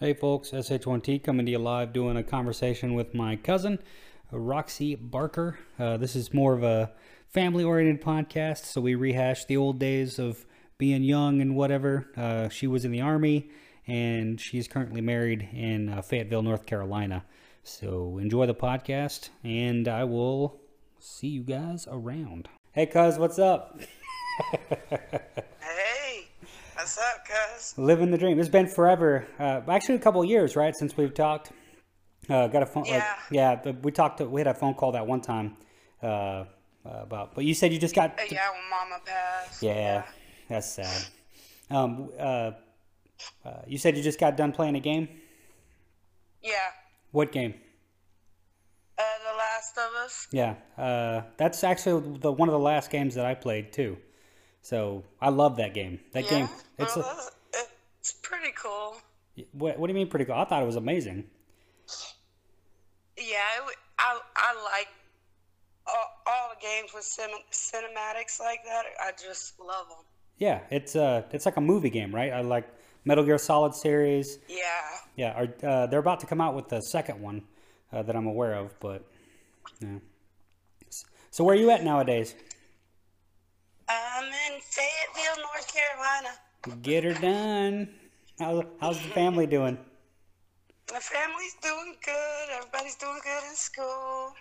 Hey folks, SH1T coming to you live doing a conversation with my cousin, Roxy Barker. Uh, this is more of a family oriented podcast, so we rehash the old days of being young and whatever. Uh, she was in the Army and she's currently married in uh, Fayetteville, North Carolina. So enjoy the podcast and I will see you guys around. Hey, cuz, what's up? Hey, what's up, cuz? Living the dream. It's been forever. Uh, actually, a couple years, right, since we've talked. Uh, got a phone. Like, Yeah. yeah. We talked. We had a phone call that one time uh, uh, about. But you said you just got. Uh, yeah, when Mama passed. yeah, that's sad. Um, uh, uh, you said you just got done playing a game. Yeah. What game? Uh, The Last of Us. Yeah, uh, that's actually the one of the last games that I played too. So I love that game. That yeah. game. It's well, it's pretty cool. what, what do you mean pretty cool? I thought it was amazing. Yeah, it, I I like all, all the games with cin- cinematics like that. I just love them. Yeah, it's uh, it's like a movie game, right? I like Metal Gear Solid series. Yeah. Yeah, are, uh, they're about to come out with the second one uh, that I'm aware of, but yeah. So where are you at nowadays? I'm in Fayetteville, North Carolina. Get her done. How, how's the family doing? My family's doing good. Everybody's doing good in school.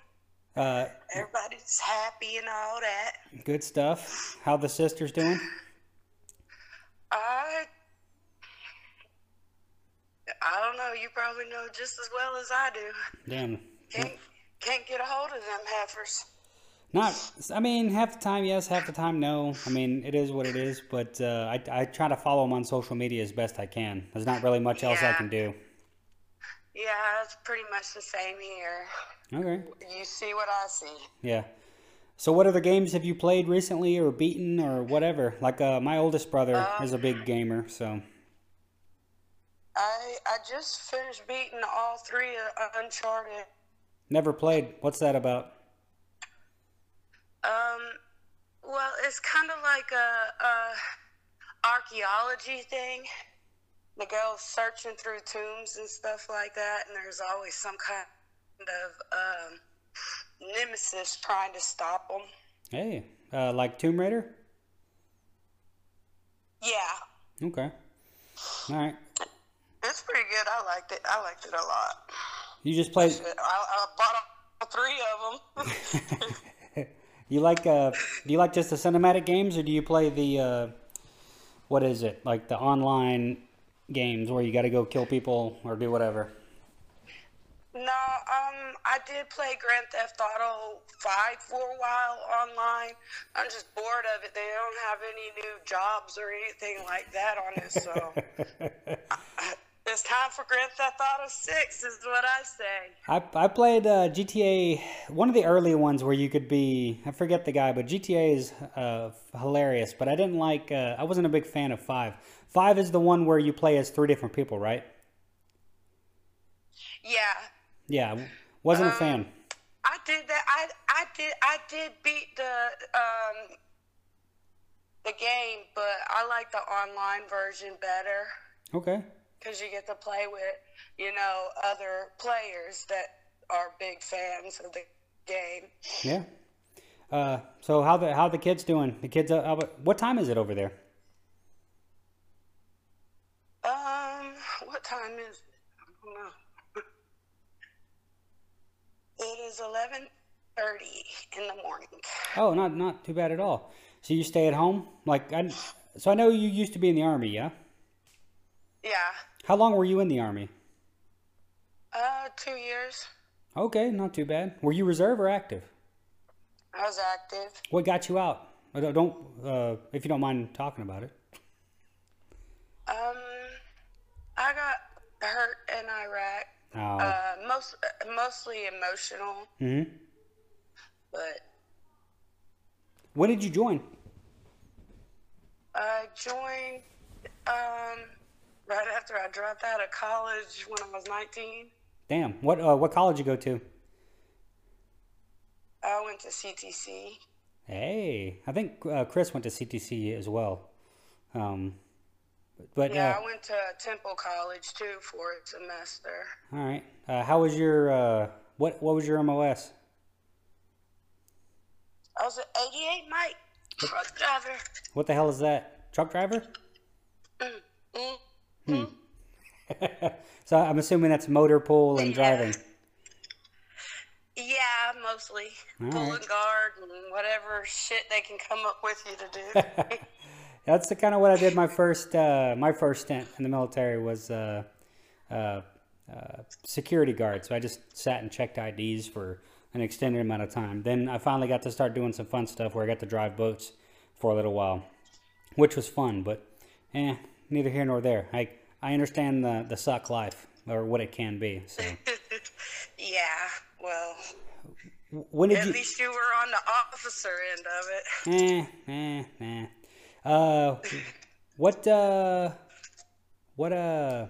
Uh, Everybody's happy and all that. good stuff. How the sisters doing? I I don't know. You probably know just as well as I do. Damn. Can't can't get a hold of them heifers. Not. I mean, half the time yes, half the time no. I mean, it is what it is. But uh, I I try to follow them on social media as best I can. There's not really much else I can do. Yeah, it's pretty much the same here. Okay. You see what I see. Yeah. So what other games have you played recently or beaten or whatever? Like uh, my oldest brother is a big gamer, so I I just finished beating all three of Uncharted. never played. What's that about? Um, well, it's kind of like a, a archaeology thing. The girl's searching through tombs and stuff like that, and there's always some kind of um, nemesis trying to stop them. Hey, uh, like Tomb Raider? Yeah, Okay. All right. it's pretty good. I liked it. I liked it a lot. You just played. I, I bought all three of them. You like? Uh, do you like just the cinematic games, or do you play the? Uh, what is it? Like the online games where you got to go kill people or do whatever. no, um, I did play Grand Theft Auto 5 for a while online. I'm just bored of it. They don't have any new jobs or anything like that on it, so. It's time for Grand Theft Auto 6, is what I say. I, I played uh, GTA, one of the early ones where you could be, I forget the guy, but GTA is uh, hilarious. But I didn't like, uh, I wasn't a big fan of 5. 5 is the one where you play as three different people, right? Yeah, Yeah, wasn't a fan. I did that. I I did I did beat the um the game, but I like the online version better Okay. Because you get to play with you know other players that are big fans of the game. Yeah. Uh, so how the how the kids doing? The kids, uh, what time is it over there? Um, what time is it? I don't know. It is eleven thirty in the morning. Oh, not not too bad at all. So you stay at home? Like, I, so I know you used to be in the army, yeah? Yeah. How long were you in the army? Uh, two years. Okay, not too bad. Were you reserve or active? I was active. What got you out? Don't, don't uh, if you don't mind talking about it. Um, I got hurt in Iraq. Oh. Uh, most mostly emotional, hmm but When did you join? I joined um right after I dropped out of college when I was 19. Damn. What uh, what college you go to? I went to CTC. Hey, I think uh, Chris went to CTC as well. Um, But Yeah, uh, I went to Temple College too for a semester. all right. Uh, how was your uh, what what was your MOS? I was an 88 Mike truck driver. What the hell is that? Truck driver? Mm. so I'm assuming that's motor pool and Yeah. driving. Yeah, mostly All pulling right. guard and whatever shit they can come up with you to do. That's the kind of what I did my first uh, my first stint in the military was uh, uh, uh, security guard. So I just sat and checked IDs for an extended amount of time. Then I finally got to start doing some fun stuff where I got to drive boats for a little while, which was fun. But eh, neither here nor there. I I understand the the suck life or what it can be. So yeah, well, when did at you? least you were on the officer end of it. Eh, eh, eh. Uh, what, uh, what, uh,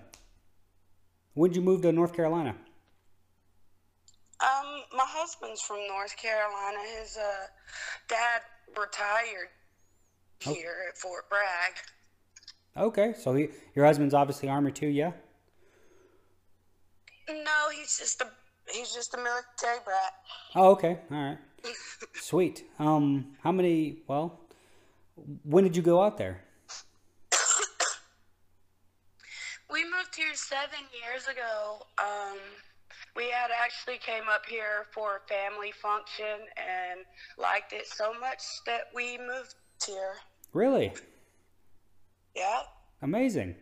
when did you move to North Carolina? Um, my husband's from North Carolina. His uh, dad retired Oh. here at Fort Bragg. Okay, so he, your husband's obviously Army too, yeah? No, he's just a he's just a military brat. Oh, okay, all right. Sweet. Um, how many, well, when did you go out there? We moved here seven years ago. Um, we had actually came up here for a family function and liked it so much that we moved here. Really? Yeah. Amazing.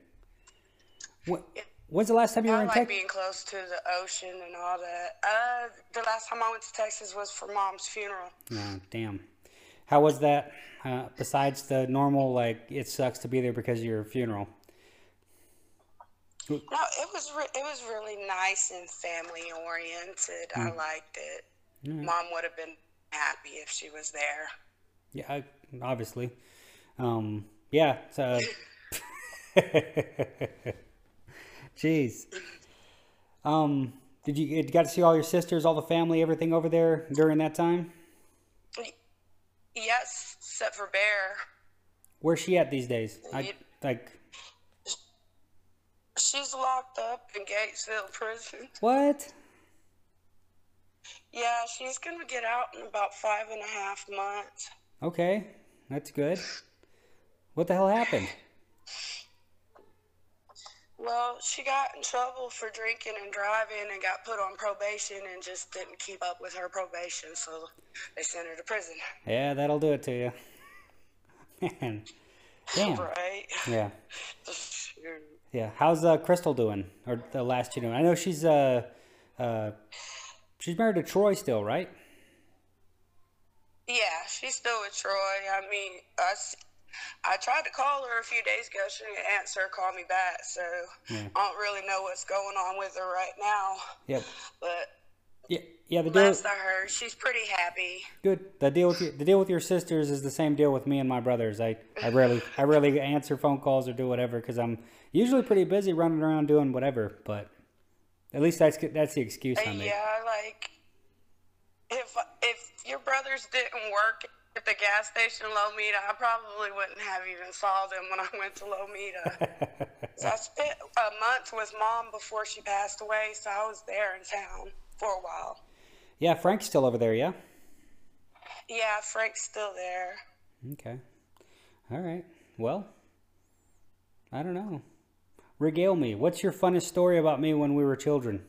What, when's the last time you were I in like Texas? being close to the ocean and all that. Uh, the last time I went to Texas was for mom's funeral. Oh, damn. How was that? Uh, besides the normal, like, it sucks to be there because of your funeral. No, it was re- it was really nice and family oriented. I liked it. Mom would have been happy if she was there. Yeah, I, obviously. Um, yeah. So, jeez. Um, did you, you got to see all your sisters, all the family, everything over there during that time? Yes, except for Bear. Where's she at these days? I like She's locked up in Gatesville prison. what? Yeah, she's gonna get out in about five and a half months. Okay, that's good. What the hell happened? Well, she got in trouble for drinking and driving and got put on probation and just didn't keep up with her probation, so they sent her to prison. Yeah, that'll do it to you. Man, damn. Right? Yeah. Yeah, how's uh, Crystal doing? Or the last you know? I know she's uh, uh, she's married to Troy still, right? Yeah, she's still with Troy. I mean, I, s- I tried to call her a few days ago. She didn't answer, call me back. So Yeah. I don't really know what's going on with her right now. Yep. But Yeah, yeah. The deal, last I heard, she's pretty happy. good. The deal with your, the deal with your sisters is the same deal with me and my brothers. I, I rarely I rarely answer phone calls or do whatever because I'm usually pretty busy running around doing whatever. But at least that's that's the excuse I make. Yeah, like if if your brothers didn't work at the gas station in Lometa, I probably wouldn't have even saw them when I went to Lometa. so I spent a month with mom before she passed away, so I was there in town for a while. yeah, Frank's still over there. Yeah. Yeah, Frank's still there. Okay. All right. Well, I don't know. Regale me. What's your funnest story about me when we were children?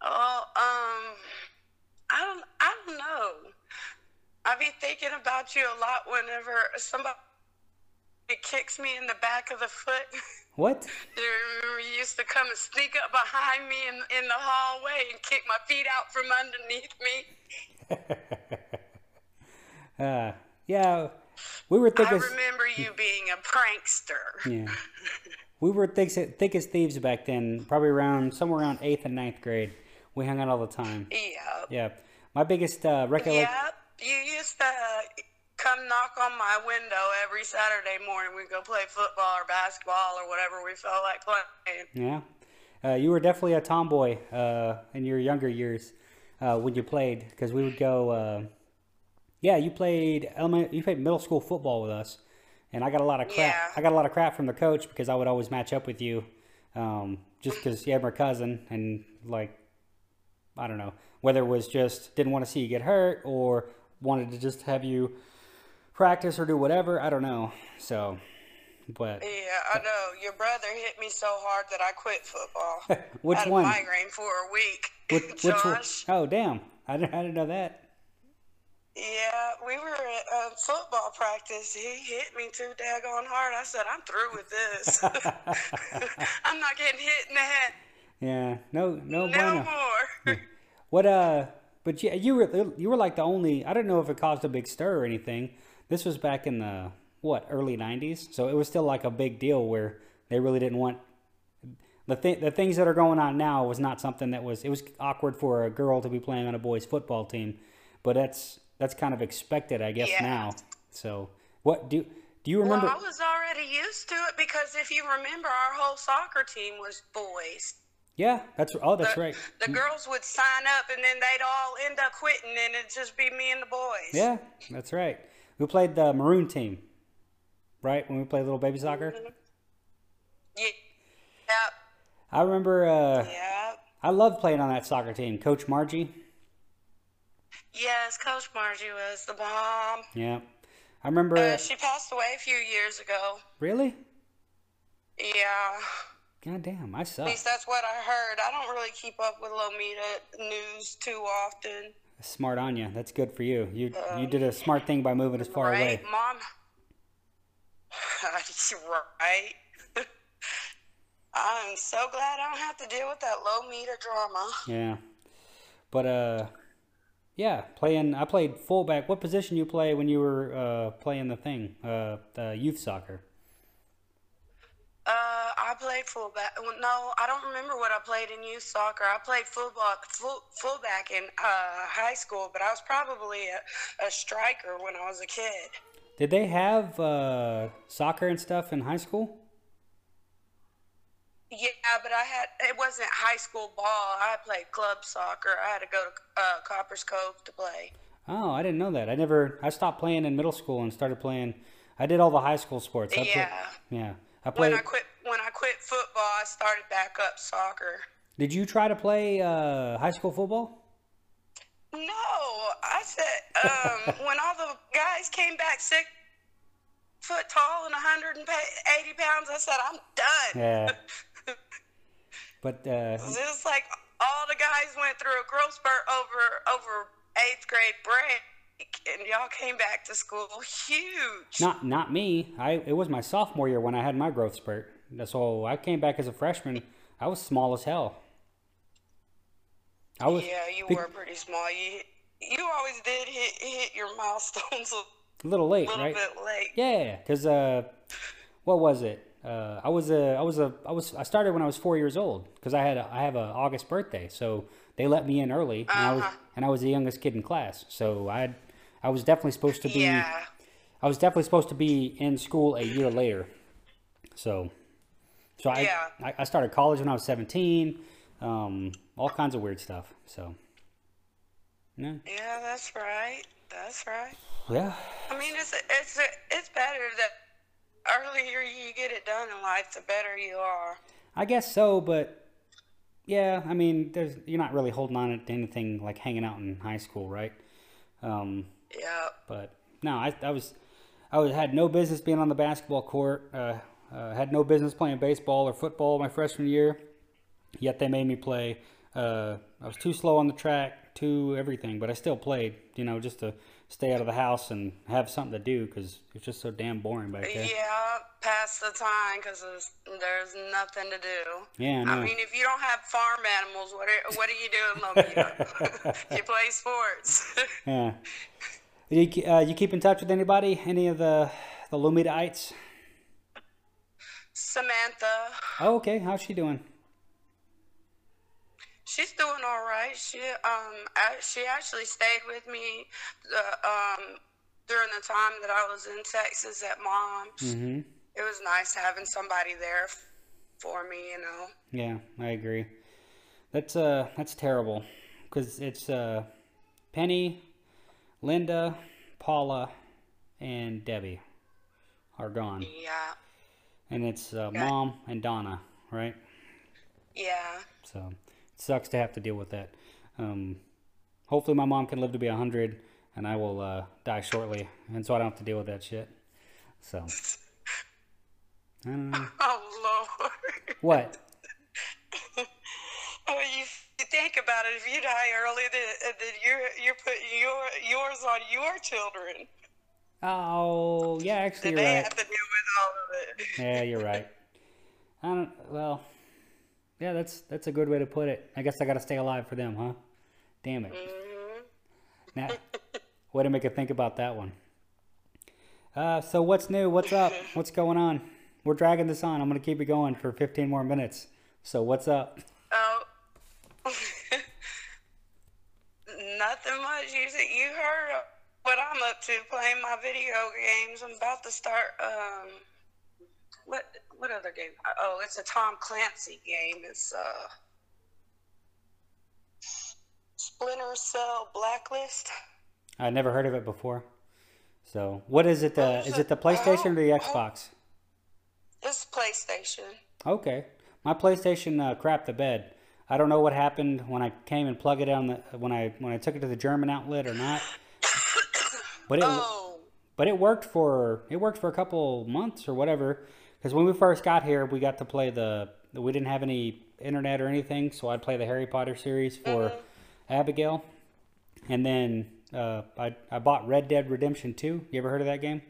Oh, um, I don't, I don't know. I be thinking about you a lot whenever somebody kicks me in the back of the foot. What? You remember you used to come and sneak up behind me in, in the hallway and kick my feet out from underneath me? Uh, yeah, we were thick I as remember you being a prankster. yeah, we were thick, as- thick as thieves back then. Probably around somewhere around eighth and ninth grade. We hung out all the time. Yeah. Yeah, my biggest uh, recollection. Yep. You used to come knock on my window every Saturday morning. We'd go play football or basketball or whatever we felt like playing. Yeah, uh, you were definitely a tomboy uh, in your younger years uh, when you played because we would go. Uh, Yeah, you played element. You played middle school football with us, and I got a lot of crap. Yeah. I got a lot of crap from the coach because I would always match up with you, um, just because you have my cousin, and like, I don't know whether it was just didn't want to see you get hurt or wanted to just have you practice or do whatever. I don't know. So, but Yeah, I know. Your brother hit me so hard that I quit football. which one? I had one? a migraine for a week. Which, which one? Oh, damn! I didn't, I didn't know that. Yeah, we were at uh, football practice. He hit me too daggone hard. I said, I'm through with this. I'm not getting hit in the head Yeah. No. No. no bueno. more. What uh but yeah, you were you were like the only I don't know if it caused a big stir or anything. This was back in the what, early 90s. So it was still like a big deal where they really didn't want the th- the things that are going on now was not something that was it was awkward for a girl to be playing on a boys football team, but that's that's kind of expected, I guess Yeah. now. So what do do you remember Well, I was already used to it because if you remember, our whole soccer team was boys. Yeah, that's oh that's the, right. The girls would sign up and then they'd all end up quitting and it'd just be me and the boys. Yeah, that's right. We played the maroon team. Right? When we played little baby soccer? Yeah. Yep. I remember uh, Yep. I loved playing on that soccer team. Coach Margie. Yes, Coach Margie was the bomb. Yeah. I remember. Uh, she passed away a few years ago. really? Yeah. God damn, I suck. At least that's what I heard. I don't really keep up with Lometa news too often. Smart on you. That's good for you. You you did a smart thing by moving as far right, away. Mom? right. I'm so glad I don't have to deal with that Lometa drama. Yeah. But uh, yeah, playing. I played fullback. What position you play when you were uh playing the thing? Uh, the youth soccer. Uh, I played fullback. No, I don't remember what I played in youth soccer. I played fullback, full, fullback in uh, high school, but I was probably a, a striker when I was a kid. Did they have uh soccer and stuff in high school? Yeah, but I had it wasn't high school ball. I played club soccer. I had to go to uh, Copperas Cove to play. Oh, I didn't know that. I never. I stopped playing in middle school and started playing. I did all the high school sports. Yeah. yeah. I When. I quit when I quit football, I started back up soccer. Did you try to play uh, high school football? No, I said um, when all the guys came back six foot tall and 180 pounds, I said I'm done. Yeah. But uh, It was like all the guys went through a growth spurt over over eighth grade break, and y'all came back to school huge. not not me. I it was my sophomore year when I had my growth spurt. So I came back as a freshman. I was small as hell. I was yeah, you were pretty small. You you always did hit hit your milestones a little late, little right? bit late. Yeah, because uh, what was it? Uh, I was a, I was a, I was, I started when I was four years old because I had, a, I have a August birthday, so they let me in early, and I was, Uh-huh. and I was the youngest kid in class, so I, I was definitely supposed to be, Yeah. I was definitely supposed to be in school a year later, so, so I, Yeah. I, started college when I was seventeen, um, all kinds of weird stuff, so, yeah, Yeah, that's right. That's right. yeah, I mean, it's it's it's better that earlier you get it done in life, the better you are. I guess so, but yeah, I mean, there's you're not really holding on to anything like hanging out in high school, right? Um, Yeah. but no, I, I was I was had no business being on the basketball court. Uh, uh, had no business playing baseball or football my freshman year. Yet they made me play. Uh, I was too slow on the track, too everything, but I still played. You know, just to stay out of the house and have something to do because it's just so damn boring back there. Yeah, pass the time because there's nothing to do. Yeah, I. I mean, if you don't have farm animals, what are, what are you doing, you play sports. Yeah. You, uh, you keep in touch with anybody? Any of the the Lumidaites? Samantha, Oh, okay. How's she doing? she's doing all right. She um she actually stayed with me the um during the time that I was in Texas at mom's. Mm-hmm. It was nice having somebody there for me, you know. Yeah, I agree. That's uh that's terrible because it's uh Penny, Linda, Paula and Debbie are gone, Yeah. and it's uh, Okay. mom and Donna, right? Yeah. So it sucks to have to deal with that. Um, hopefully, my mom can live to be hundred, and I will uh, die shortly, and so I don't have to deal with that shit. So I don't know. Oh Lord. what. Oh, you think about it. If you die early, then, then you're you're putting your yours on your children. Oh, yeah, actually, you're they right. have to deal with all of it. Yeah, you're right. I don't. Well, yeah, that's that's a good way to put it. I guess I got to stay alive for them, huh? Damn it. Mhm. Now, way to make it think about that one. Uh, so what's new? What's up? What's going on? We're dragging this on. I'm gonna keep it going for 15 more minutes. So what's up? Oh. Nothing much. You said you heard what I'm up to playing my video games. I'm about to start. Um, what what other game? Oh, it's a Tom Clancy game. It's uh, Splinter Cell Blacklist. I never heard of it before. So what is it? Uh, is it the PlayStation or the Xbox? It's PlayStation. Okay, my PlayStation uh, crapped the bed. I don't know what happened when I came and plugged it on the when I when I took it to the German outlet or not. But it Oh, but it worked for it worked for a couple months or whatever. Because when we first got here, we got to play the we didn't have any internet or anything, so I'd play the Harry Potter series for Abigail, and then uh, I I bought Red Dead Redemption Two. You ever heard of that game?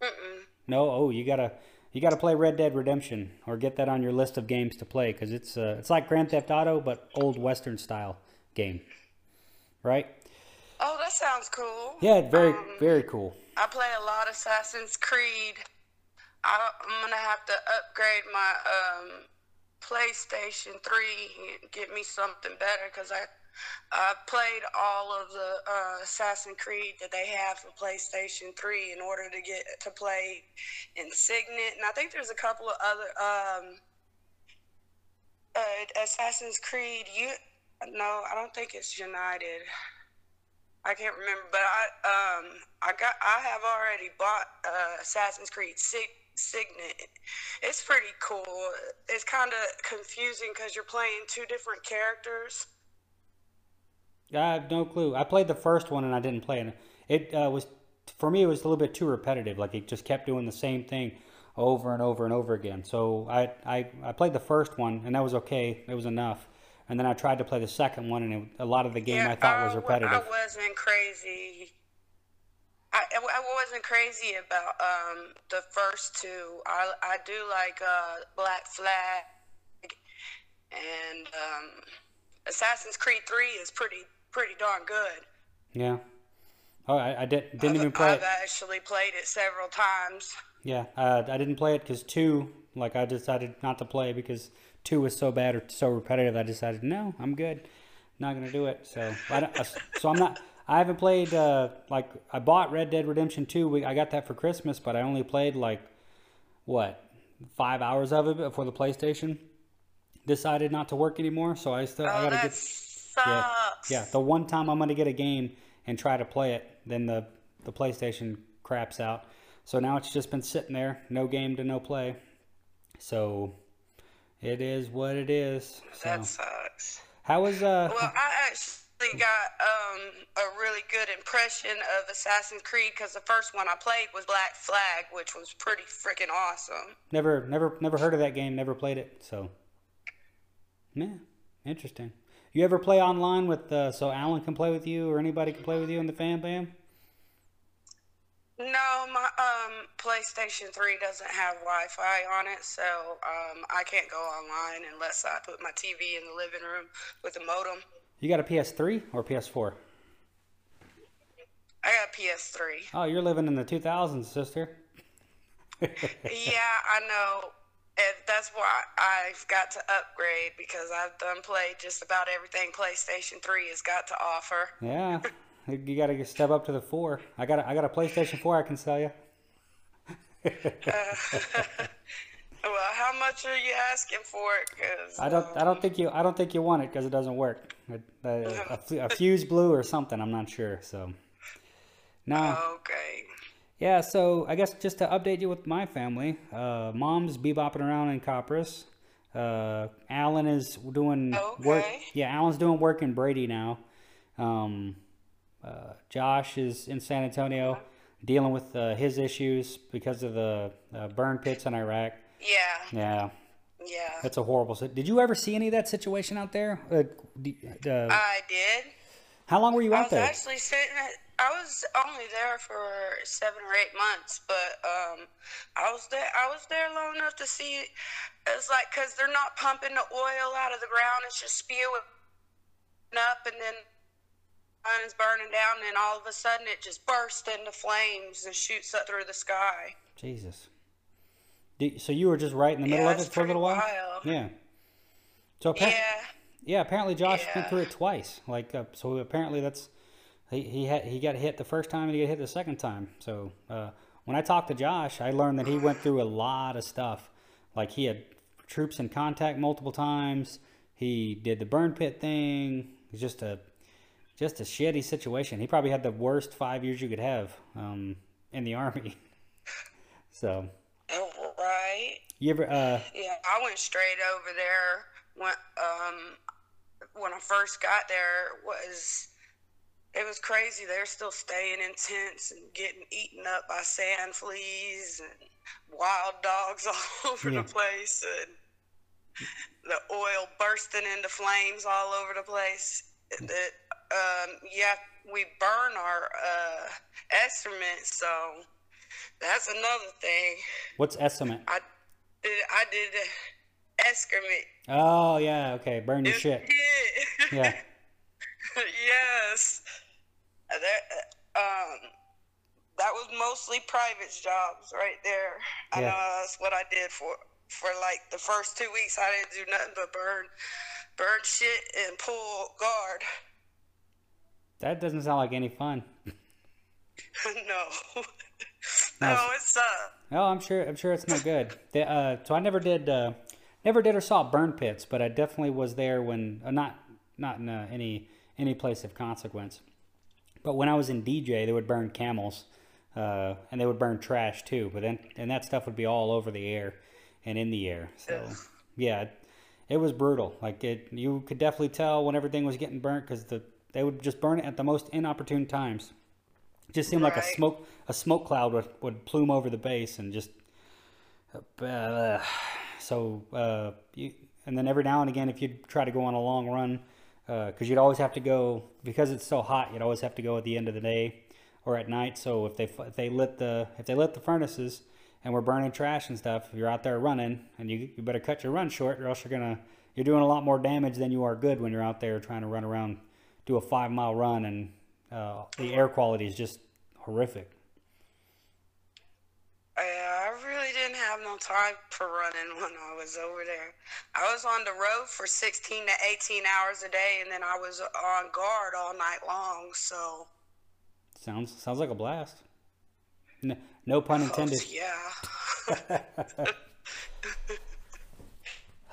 mm-mm. No. Oh, you gotta you gotta play Red Dead Redemption or get that on your list of games to play because it's uh, it's like Grand Theft Auto but old Western style game, right? Sounds cool. Yeah, very Um, very cool. I play a lot of Assassin's Creed. I, I'm gonna have to upgrade my um, PlayStation 3 and get me something better because I I played all of the uh, Assassin's Creed that they have for PlayStation 3 in order to get to play in Syndicate, and I think there's a couple of other um, uh, Assassin's Creed. You no, I don't think it's United. I can't remember, but I um I got I have already bought uh, Assassin's Creed Sig- Syndicate. It's pretty cool. It's kind of confusing because you're playing two different characters. I have no clue. I played the first one and I didn't play it. It uh, was for me. It was a little bit too repetitive. Like it just kept doing the same thing over and over and over again. So I I, I played the first one and that was okay. It was enough. And then I tried to play the second one and it, a lot of the game I thought was wa- repetitive. I wasn't crazy. I, I wasn't crazy about um the first two. I I do like uh Black Flag and um Assassin's Creed Three is pretty pretty darn good. Yeah. Oh, I, I did, didn't even play I've it. actually played it several times. Yeah, uh, I didn't play it because two, like I decided not to play because two was so bad or so repetitive. I decided no, I'm good, not gonna do it. So I don't, uh, so I'm not. I haven't played uh, like I bought Red Dead Redemption two. We, I got that for Christmas, but I only played like what five hours of it before the PlayStation decided not to work anymore. So I still I Oh, gotta that get sucks. yeah, yeah. The one time I'm gonna get a game and try to play it, then the the PlayStation craps out. So now it's just been sitting there, no game to no play. So it is what it is. So That sucks. how was uh? Well, I actually got um, a really good impression of Assassin's Creed because the first one I played was Black Flag, which was pretty freaking awesome. Never, never, never heard of that game. Never played it. So yeah, interesting. You ever play online with uh, so Alan can play with you or anybody can play with you in the fan bam? No, my um, PlayStation 3 doesn't have Wi Fi on it, so um, I can't go online unless I put my TV in the living room with a modem. You got a PS3 or PS4? I got a PS3. Oh, you're living in the 2000s, sister. yeah, I know. And that's why I've got to upgrade because I've done played just about everything PlayStation 3 has got to offer. Yeah, you got to step up to the four. I got a, I got a PlayStation 4 I can sell you. Well, how much are you asking for it? Cause, I don't I don't think you I don't think you want it because it doesn't work. Uh, a, a fuse blew or something. I'm not sure. So No. Okay. Yeah, so I guess just to update you with my family, uh, mom's bebopping around in Copperas. Uh, Alan is doing work. Yeah, Alan's doing work in Brady now. Um, uh, Josh is in San Antonio dealing with uh, his issues because of the uh, burn pits in Iraq. Yeah. Yeah, Yeah. that's a horrible. si- Did you ever see any of that situation out there? Uh, uh, I did. how long were you I out was there? actually sitting at, I was only there for seven or eight months, but um, I was there. I was there long enough to see. It's like because they're not pumping the oil out of the ground; it's just spewing up, and then sun is burning down, and all of a sudden it just bursts into flames and shoots up through the sky. Jesus. So you were just right in the middle Yeah, of it for a little while. wild. Yeah. So appa- Yeah, Yeah, apparently Josh went through it twice. Like, uh, so apparently that's he he had he got hit the first time and he got hit the second time. So uh, when I talked to Josh, I learned that he went through a lot of stuff. Like he had troops in contact multiple times. He did the burn pit thing. It's just a just a shitty situation. He probably had the worst five years you could have um, in the army. so Oh, right. you ever uh, Yeah, I went straight over there when um when I first got there was it was crazy. They're still staying in tents and getting eaten up by sand fleas and wild dogs all over Yeah. the place and the oil bursting into flames all over the place. That um yeah, we burn our uh excrement, so that's another thing. what's estimate? I did I did uh, excrement. Oh yeah, okay, burn your shit. Yeah. Yes. Uh, That um that was mostly private jobs right there. I Yeah. know that's what I did for for like the first two weeks. I didn't do nothing but burn burn shit and pull guard. That doesn't sound like any fun. no. No, no, it sucked. Oh, I'm sure. I'm sure it's no good. They, uh, so I never did, uh, never did or saw burn pits, but I definitely was there when uh, not not in uh, any any place of consequence. But when I was in DJ, they would burn camels, uh, and they would burn trash too. But then and that stuff would be all over the air and in the air. So yeah, it, it was brutal. Like it, you could definitely tell when everything was getting burnt because the they would just burn it at the most inopportune times. It just seemed like a smoke a smoke cloud would, would plume over the base and just uh, so uh, you, and then every now and again if you try to go on a long run because you'd always have to go because it's so hot you'd always have to go at the end of the day or at night so if they if they lit the if they lit the furnaces and we're burning trash and stuff if you're out there running and you, you better cut your run short or else you're gonna you're doing a lot more damage than you are good when you're out there trying to run around do a five mile run and uh, the air quality is just horrific Yeah, I really didn't have no time for running when I was over there. I was on the road for 16 to 18 hours a day, and then I was on guard all night long. So, sounds sounds like a blast no, no pun intended yeah.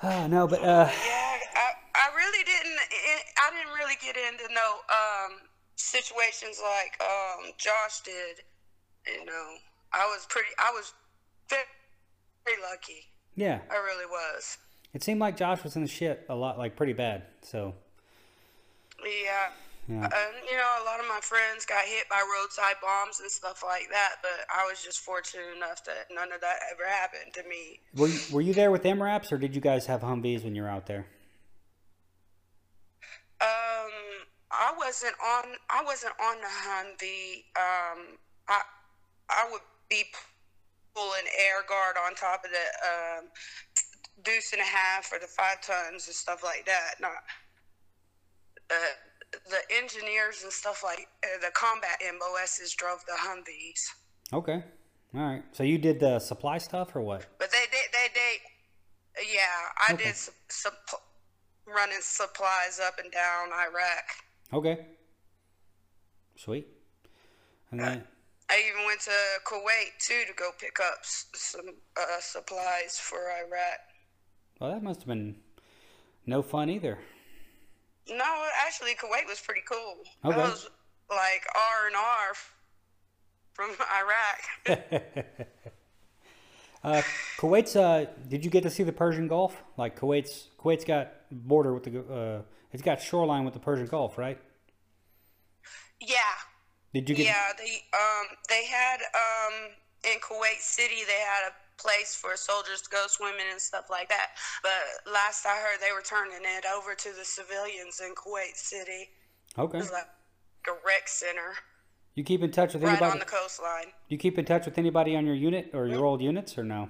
Ah, no, but uh, Yeah, I, I really didn't. I didn't really get into no um, situations like um, Josh did. You know, I was pretty. I was very, lucky. yeah, I really was. it seemed like Josh was in the shit a lot, like pretty bad. So Yeah. Yeah. And, you know, a lot of my friends got hit by roadside bombs and stuff like that, but I was just fortunate enough that none of that ever happened to me. were you, were you there with MRAPs or did you guys have Humvees when you were out there? Um, I wasn't on. I wasn't on the Humvee. Um, I I would be pulling air guard on top of the um, deuce and a half or the five tons and stuff like that. Not uh, the engineers and stuff like uh, the combat MOSs drove the Humvees, Okay, all right. So you did the supply stuff or what? but they did they they yeah I Okay. did su- supp- running supplies up and down Iraq. Okay, sweet. And then I even went to Kuwait too to go pick up some uh, supplies for Iraq. well, that must have been no fun either. No, actually, Kuwait was pretty cool. Okay. It was like R and R from Iraq. uh, Kuwait's. Uh, did you get to see the Persian Gulf? Like Kuwait's. Kuwait's got border with the. Uh, it's got shoreline with the Persian Gulf, right? Yeah. Did you get? Yeah, they um they had um in Kuwait City they had a place for soldiers to go swimming and stuff like that. But last I heard, they were turning it over to the civilians in Kuwait City. Okay. It was like a rec center You keep in touch with right anybody? on the coastline. you keep in touch with anybody on your unit or your old units or no?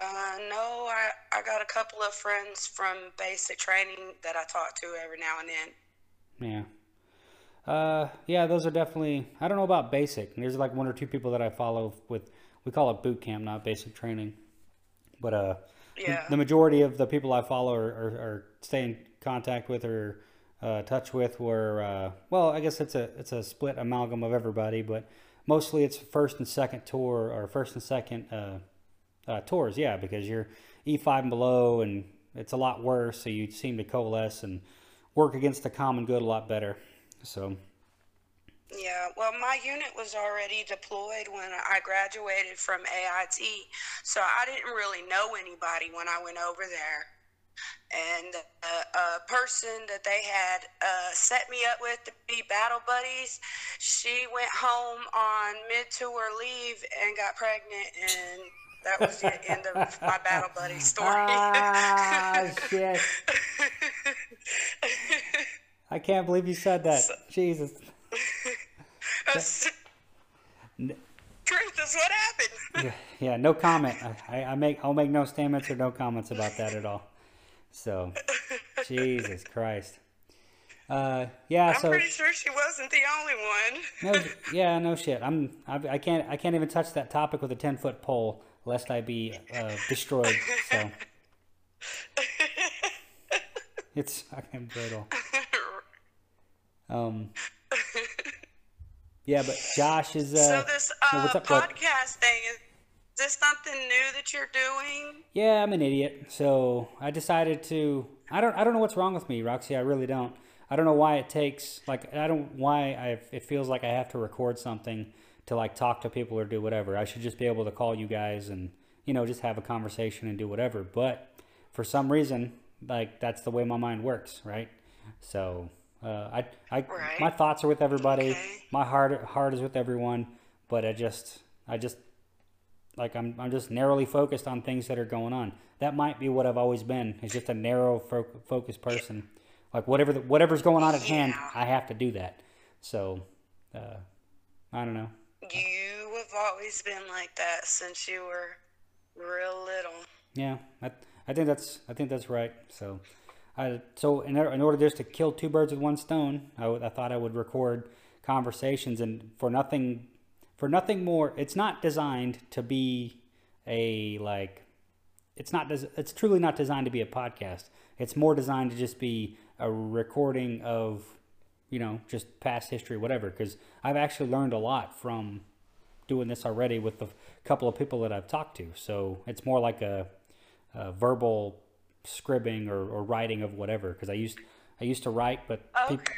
Uh, no, I, I got a couple of friends from basic training that I talk to every now and then. Yeah. Uh, yeah, those are definitely. I don't know about basic. There's like one or two people that I follow with. We call it boot camp, not basic training. But uh, Yeah. the majority of the people I follow or, or, or stay in contact with or uh, touch with were uh, well, I guess it's a it's a split amalgam of everybody, but mostly it's first and second tour or first and second uh, uh, tours. Yeah, because you're E5 and below, and it's a lot worse. So you seem to coalesce and work against the common good a lot better. So Yeah, well, my unit was already deployed when I graduated from AIT, so I didn't really know anybody when I went over there. And uh, a person that they had uh, set me up with to be battle buddies, she went home on mid tour leave and got pregnant, and that was the end of my battle buddy story. Ah, shit. I can't believe you said that. Jesus. That's- Truth is what happened. Yeah, no comment. I- I make I'll make no statements or no comments about that at all. So, Jesus Christ. Uh, yeah. I'm So pretty sure she wasn't the only one. no, yeah, no shit. I'm I, I can't I can't even touch that topic with a ten foot pole lest I be uh, destroyed. So it's fucking brutal. Um. Yeah, but Josh is. Uh, so this uh, well, what's up, bud? podcast thing is this something new that you're doing? Yeah, I'm an idiot. So I decided to. I don't. I don't know what's wrong with me, Roxy. I really don't. I don't know why it takes. Like I don't. Why I. It feels like I have to record something to like talk to people or do whatever. I should just be able to call you guys and you know just have a conversation and do whatever. But for some reason, like that's the way my mind works, right? So uh, I. I. Right. My thoughts are with everybody. Okay. My heart. Heart is with everyone. But I just. I just like I'm, I'm just narrowly focused on things that are going on. That might be what I've always been. Is just a narrow fo- focused person. Like whatever the, whatever's going on at hand, I have to do that. So, uh, I don't know. You have always been like that since you were real little. Yeah, I, I think that's I think that's right. So, I so in, in order just to kill two birds with one stone, I, I thought I would record conversations and for nothing for nothing more. It's not designed to be a like. It's not. des- It's truly not designed to be a podcast. It's more designed to just be a recording of, you know, just past history, whatever. Because I've actually learned a lot from doing this already with the couple of people that I've talked to. So it's more like a, a verbal scribbing or, or writing of whatever. Because I used I used to write, but Okay,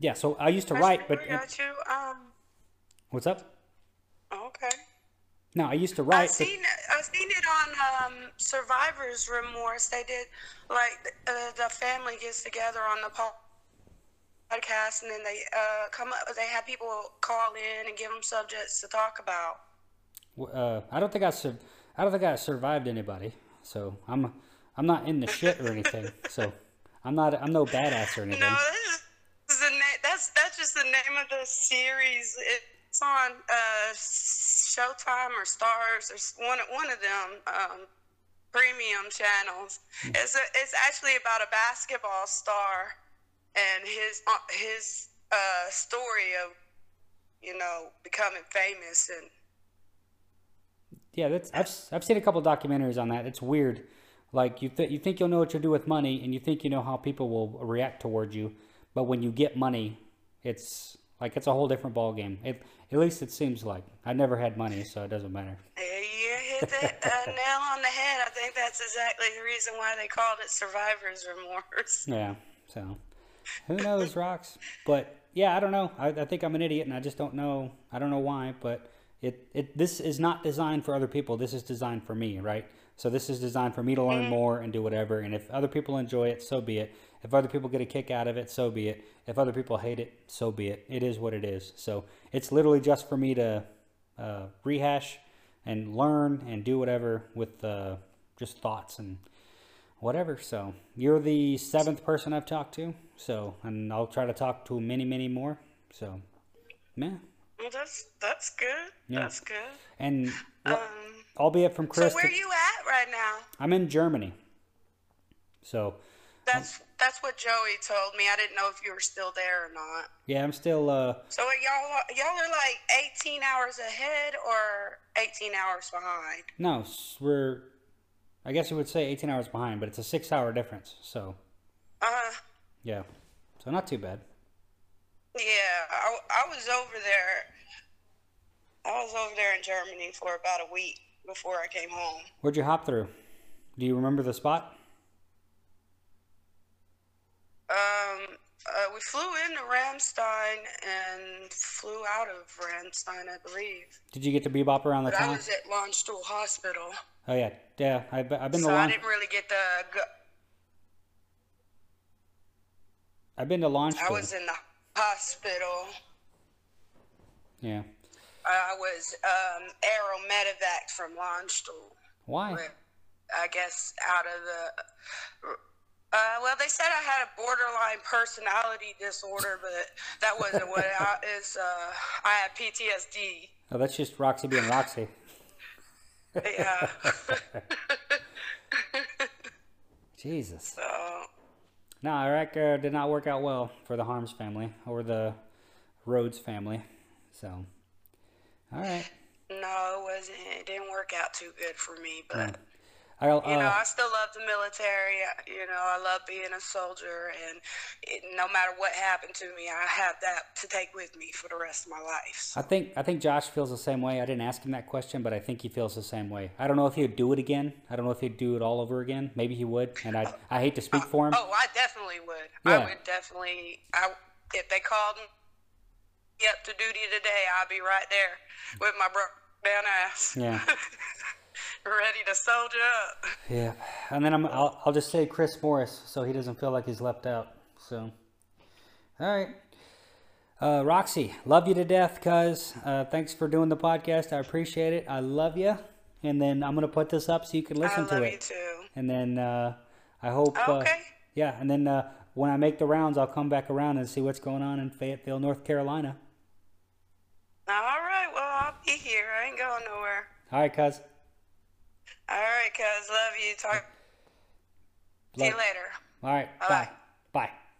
yeah. So I used to write, but what's up? okay. No, I used to write I seen I seen it on um, Survivor's Remorse. They did like uh, the family gets together on the podcast, and then they uh, come up. They have people call in and give them subjects to talk about. uh, I don't think I sur- I don't think I survived anybody. So I'm I'm not in the shit or anything. So I'm not I'm no badass or anything. No, this is the na- that's that's just the name of the series. It's on uh, Showtime or Starz or one one of them um, premium channels. It's a, it's actually about a basketball star and his uh, his uh, story of you know becoming famous and Yeah, that's I've I've seen a couple documentaries on that. It's weird. Like you th- you think you'll know what you'll do with money, and you think you know how people will react towards you, but when you get money, it's like it's a whole different ball game. It, at least it seems like. I never had money, so it doesn't matter. you hit the uh, nail on the head. I think that's exactly the reason why they called it Survivor's Remorse. Yeah. So who knows, rocks? But yeah, I don't know. I, I think I'm an idiot, and I just don't know. I don't know why, but it, it this is not designed for other people. This is designed for me, right? So this is designed for me to learn more and do whatever. And if other people enjoy it, so be it. If other people get a kick out of it, so be it. If other people hate it, so be it. It is what it is. So it's literally just for me to uh, rehash and learn and do whatever with uh, just thoughts and whatever. So you're the seventh person I've talked to. So and I'll try to talk to many, many more. So yeah, Well, that's that's good. Yeah. That's good. and Um, albeit from Chris. so where you at right now? I'm in Germany. So That's that's what Joey told me. I didn't know if you were still there or not. yeah, I'm still. Uh, So y'all y'all are like 18 hours ahead or 18 hours behind? no, we're. I guess you would say 18 hours behind, but it's a six-hour difference. So Uh, yeah, so not too bad. yeah. I, I was over there. I was over there in Germany for about a week before I came home. Where'd you hop through? Do you remember the spot? Um, uh, we flew into Ramstein and flew out of Ramstein, I believe. Did you get to bebop around the But I was at Landstuhl Hospital, Oh yeah, yeah. I've, I've been to so I didn't really get to go. I've been to launch. I was in the hospital. Yeah. I was um, aero medevac from Landstuhl. Why? I guess out of the. Uh, well, they said I had a borderline personality disorder, but that wasn't what I is. Uh, I had PTSD. Oh, that's just Roxy being Roxy. Yeah. Jesus. so No, Iraq uh, did not work out well for the Harms family or the Rhodes family. So, all right. no, it wasn't. It didn't work out too good for me. But I'll, you know, uh, I still love the military. You know, I love being a soldier, and it, no matter what happened to me, I have that to take with me for the rest of my life. I think I think Josh feels the same way. I didn't ask him that question, but I think he feels the same way. I don't know if he'd do it again. I don't know if he'd do it all over again. Maybe he would, and I I hate to speak for him. Oh, I definitely would. Yeah. I would definitely. I if they called me up to duty today, I'd be right there with my bro down ass. Yeah. Ready to soldier up. Yeah, and then I'm I'll, I'll just say Chris Morris so he doesn't feel like he's left out. So, all right, uh, Roxy, love you to death, cuz. Uh, thanks for doing the podcast. I appreciate it. I love you. And then I'm gonna put this up so you can listen to it. And then uh, I hope. Uh, Okay. yeah, and then uh, when I make the rounds, I'll come back around and see what's going on in Fayetteville, North Carolina. All right. Well, I'll be here. I ain't going nowhere. All right, cuz. All right, cuz. Love you. Talk. See you later. All right, bye. Bye. Bye.